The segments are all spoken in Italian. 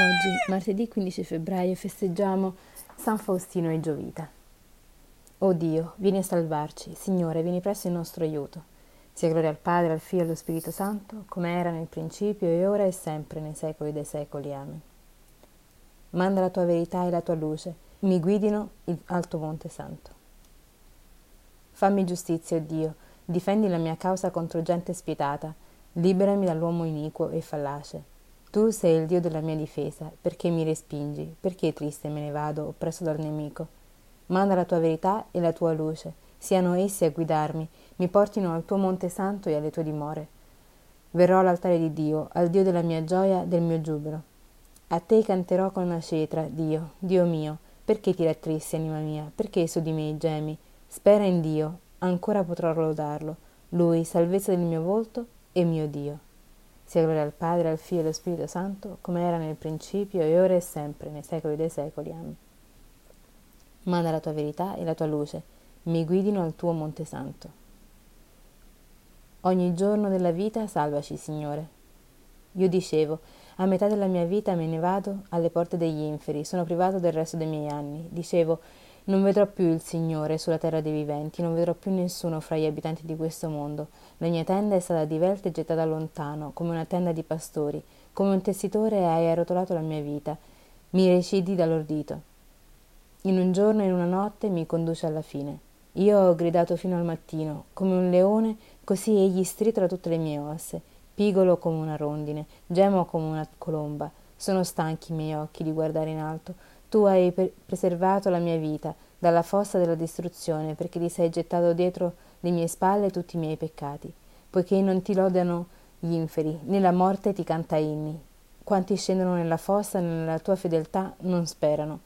Oggi, martedì 15 febbraio, festeggiamo San Faustino e Giovita. O Dio, vieni a salvarci, Signore, vieni presto in nostro aiuto. Sia gloria al Padre, al Figlio e allo Spirito Santo, come era nel principio e ora e sempre, nei secoli dei secoli. Amen. Manda la tua verità e la tua luce, mi guidino al tuo monte santo. Fammi giustizia, o Dio, difendi la mia causa contro gente spietata, liberami dall'uomo iniquo e fallace tu sei il Dio della mia difesa, perché mi respingi? Perché triste me ne vado, oppresso dal nemico? Manda la tua verità e la tua luce, siano essi a guidarmi, mi portino al tuo monte santo e alle tue dimore. Verrò all'altare di Dio, al Dio della mia gioia, del mio giubilo. A te canterò con una cetra, Dio, Dio mio, perché ti rattristi, anima mia, perché su di me gemi? Spera in Dio, ancora potrò lodarlo, Lui, salvezza del mio volto e mio Dio. Sia gloria al Padre, al Figlio e allo Spirito Santo, come era nel principio e ora e sempre, nei secoli dei secoli. Amen. Manda la tua verità e la tua luce, mi guidino al tuo Monte Santo. Ogni giorno della vita salvaci, Signore. Io dicevo, a metà della mia vita me ne vado alle porte degli inferi, sono privato del resto dei miei anni. Dicevo, non vedrò più il Signore sulla terra dei viventi, non vedrò più nessuno fra gli abitanti di questo mondo. La mia tenda è stata divelta e gettata lontano, come una tenda di pastori, come un tessitore hai arrotolato la mia vita. Mi recidi dall'ordito. In un giorno e in una notte mi conduce alla fine. Io ho gridato fino al mattino, come un leone, così egli stritola tutte le mie ossa, pigolo come una rondine, gemo come una colomba. Sono stanchi i miei occhi di guardare in alto. Tu hai preservato la mia vita dalla fossa della distruzione, perché ti sei gettato dietro le mie spalle tutti i miei peccati, poiché non ti lodano gli inferi, né la morte ti canta inni. Quanti scendono nella fossa nella tua fedeltà non sperano.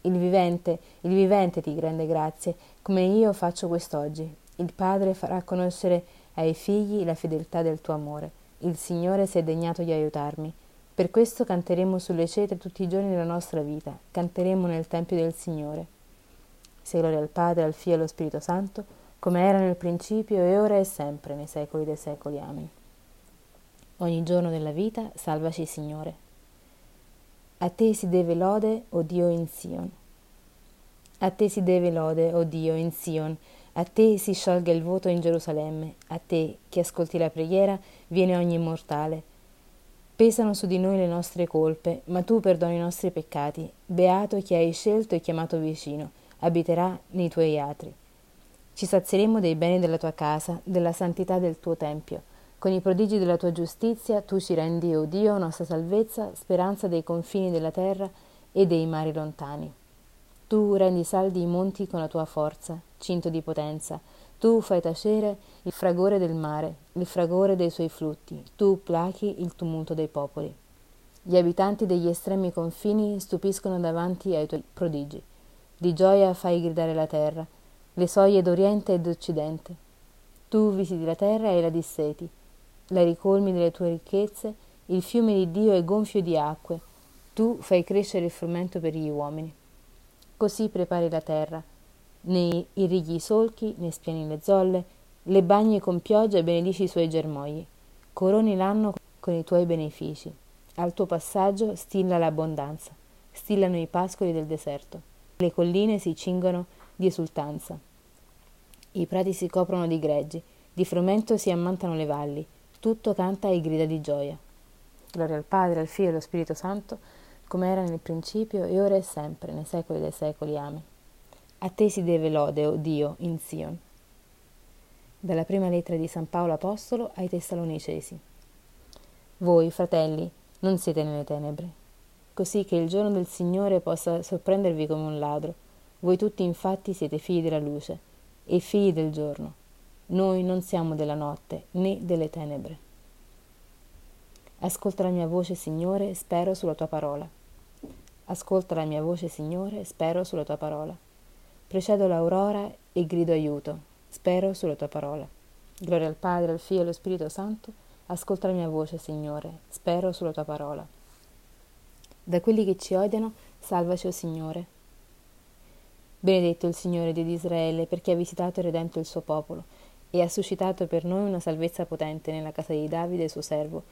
Il vivente, il vivente ti rende grazie, come io faccio quest'oggi. Il Padre farà conoscere ai figli la fedeltà del tuo amore. Il Signore si è degnato di aiutarmi. Per questo canteremo sulle cetre tutti i giorni della nostra vita, canteremo nel Tempio del Signore. Se gloria al Padre, al Figlio e allo Spirito Santo, come era nel principio e ora e sempre, nei secoli dei secoli. Amen. Ogni giorno della vita, salvaci Signore. A te si deve lode, o Dio, in Sion. A te si deve lode, o Dio, in Sion. A te si sciolga il voto in Gerusalemme. A te, che ascolti la preghiera, viene ogni mortale. Pesano su di noi le nostre colpe, ma tu perdoni i nostri peccati. Beato chi hai scelto e chiamato vicino, abiterà nei tuoi atri. Ci sazieremo dei beni della tua casa, della santità del tuo tempio. Con i prodigi della tua giustizia tu ci rendi, o oh Dio, nostra salvezza, speranza dei confini della terra e dei mari lontani. Tu rendi saldi i monti con la tua forza, cinto di potenza, tu fai tacere il fragore del mare, il fragore dei suoi flutti, tu plachi il tumulto dei popoli. Gli abitanti degli estremi confini stupiscono davanti ai tuoi prodigi. Di gioia fai gridare la terra, le soglie d'Oriente e d'Occidente. Tu visiti la terra e la disseti, la ricolmi delle tue ricchezze, il fiume di Dio è gonfio di acque, tu fai crescere il frumento per gli uomini. Così prepari la terra, ne irrighi i solchi, ne spiani le zolle, le bagni con pioggia e benedici i suoi germogli. Coroni l'anno con i tuoi benefici. Al tuo passaggio stilla l'abbondanza, stillano i pascoli del deserto. Le colline si cingono di esultanza. I prati si coprono di greggi, di frumento si ammantano le valli, tutto canta e grida di gioia. Gloria al Padre, al Figlio e allo Spirito Santo, come era nel principio e ora e sempre, nei secoli dei secoli. Amen. A te si deve lode, o oh Dio, in Sion. Dalla prima lettera di San Paolo Apostolo ai Tessalonicesi. Voi, fratelli, non siete nelle tenebre, così che il giorno del Signore possa sorprendervi come un ladro. Voi tutti infatti siete figli della luce e figli del giorno. Noi non siamo della notte né delle tenebre. Ascolta la mia voce, Signore, spero sulla tua parola. Ascolta la mia voce, Signore, spero sulla tua parola. Precedo l'aurora e grido aiuto. Spero sulla tua parola. Gloria al Padre, al Figlio e allo Spirito Santo. Ascolta la mia voce, Signore. Spero sulla tua parola. Da quelli che ci odiano, salvaci, o oh Signore. Benedetto il Signore di Israele, perché ha visitato e redento il suo popolo e ha suscitato per noi una salvezza potente nella casa di Davide, suo servo,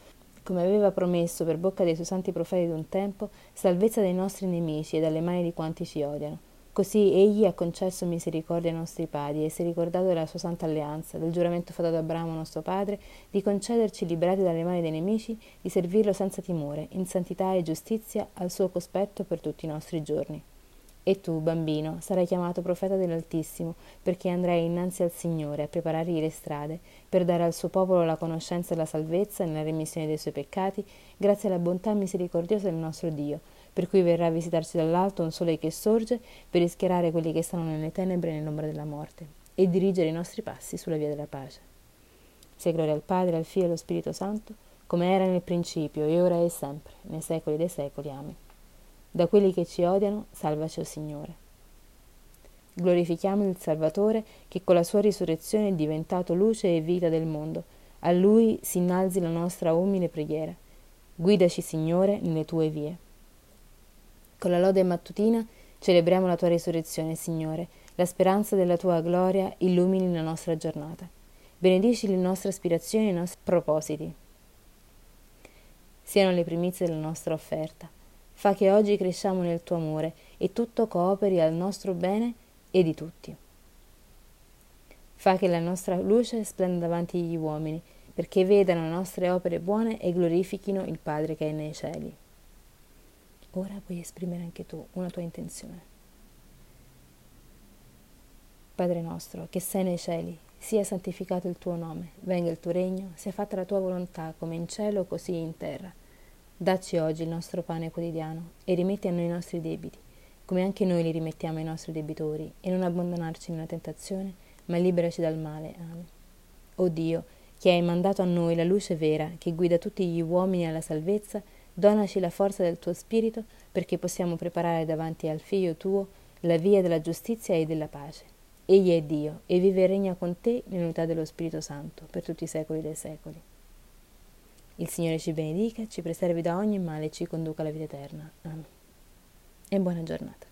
come aveva promesso per bocca dei suoi santi profeti d'un tempo, salvezza dai nostri nemici e dalle mani di quanti ci odiano. Così egli ha concesso misericordia ai nostri padri e si è ricordato della sua santa alleanza, del giuramento fatto ad Abramo nostro padre, di concederci, liberati dalle mani dei nemici, di servirlo senza timore, in santità e giustizia, al suo cospetto per tutti i nostri giorni. E tu, bambino, sarai chiamato profeta dell'Altissimo, perché andrai innanzi al Signore a preparargli le strade, per dare al suo popolo la conoscenza salvezza e la remissione dei suoi peccati, grazie alla bontà misericordiosa del nostro Dio, per cui verrà a visitarci dall'alto un sole che sorge, per rischiarare quelli che stanno nelle tenebre e nell'ombra della morte, e dirigere i nostri passi sulla via della pace. Sia gloria al Padre, al Figlio e allo Spirito Santo, come era nel principio, e ora e sempre, nei secoli dei secoli. Amen. Da quelli che ci odiano, salvaci, o Signore. Glorifichiamo il Salvatore che con la sua risurrezione è diventato luce e vita del mondo. A Lui si innalzi la nostra umile preghiera. Guidaci, Signore, nelle tue vie. Con la lode mattutina celebriamo la tua risurrezione, Signore. La speranza della tua gloria illumini la nostra giornata. Benedici le nostre aspirazioni e i nostri propositi. Siano le primizie della nostra offerta Fa che oggi cresciamo nel tuo amore e tutto cooperi al nostro bene e di tutti. Fa che la nostra luce splenda davanti agli uomini, perché vedano le nostre opere buone e glorifichino il Padre che è nei cieli. Ora puoi esprimere anche tu una tua intenzione. Padre nostro, che sei nei cieli, sia santificato il tuo nome, venga il tuo regno, sia fatta la tua volontà come in cielo così in terra. Dacci oggi il nostro pane quotidiano e rimetti a noi i nostri debiti, come anche noi li rimettiamo ai nostri debitori, e non abbandonarci una tentazione, ma liberaci dal male. Amen. O Dio, che hai mandato a noi la luce vera che guida tutti gli uomini alla salvezza, donaci la forza del tuo spirito perché possiamo preparare davanti al Figlio tuo la via della giustizia e della pace. Egli è Dio e vive e regna con te nell'unità dello Spirito Santo per tutti i secoli dei secoli. Il Signore ci benedica, ci preservi da ogni male e ci conduca alla vita eterna. Amen. E buona giornata.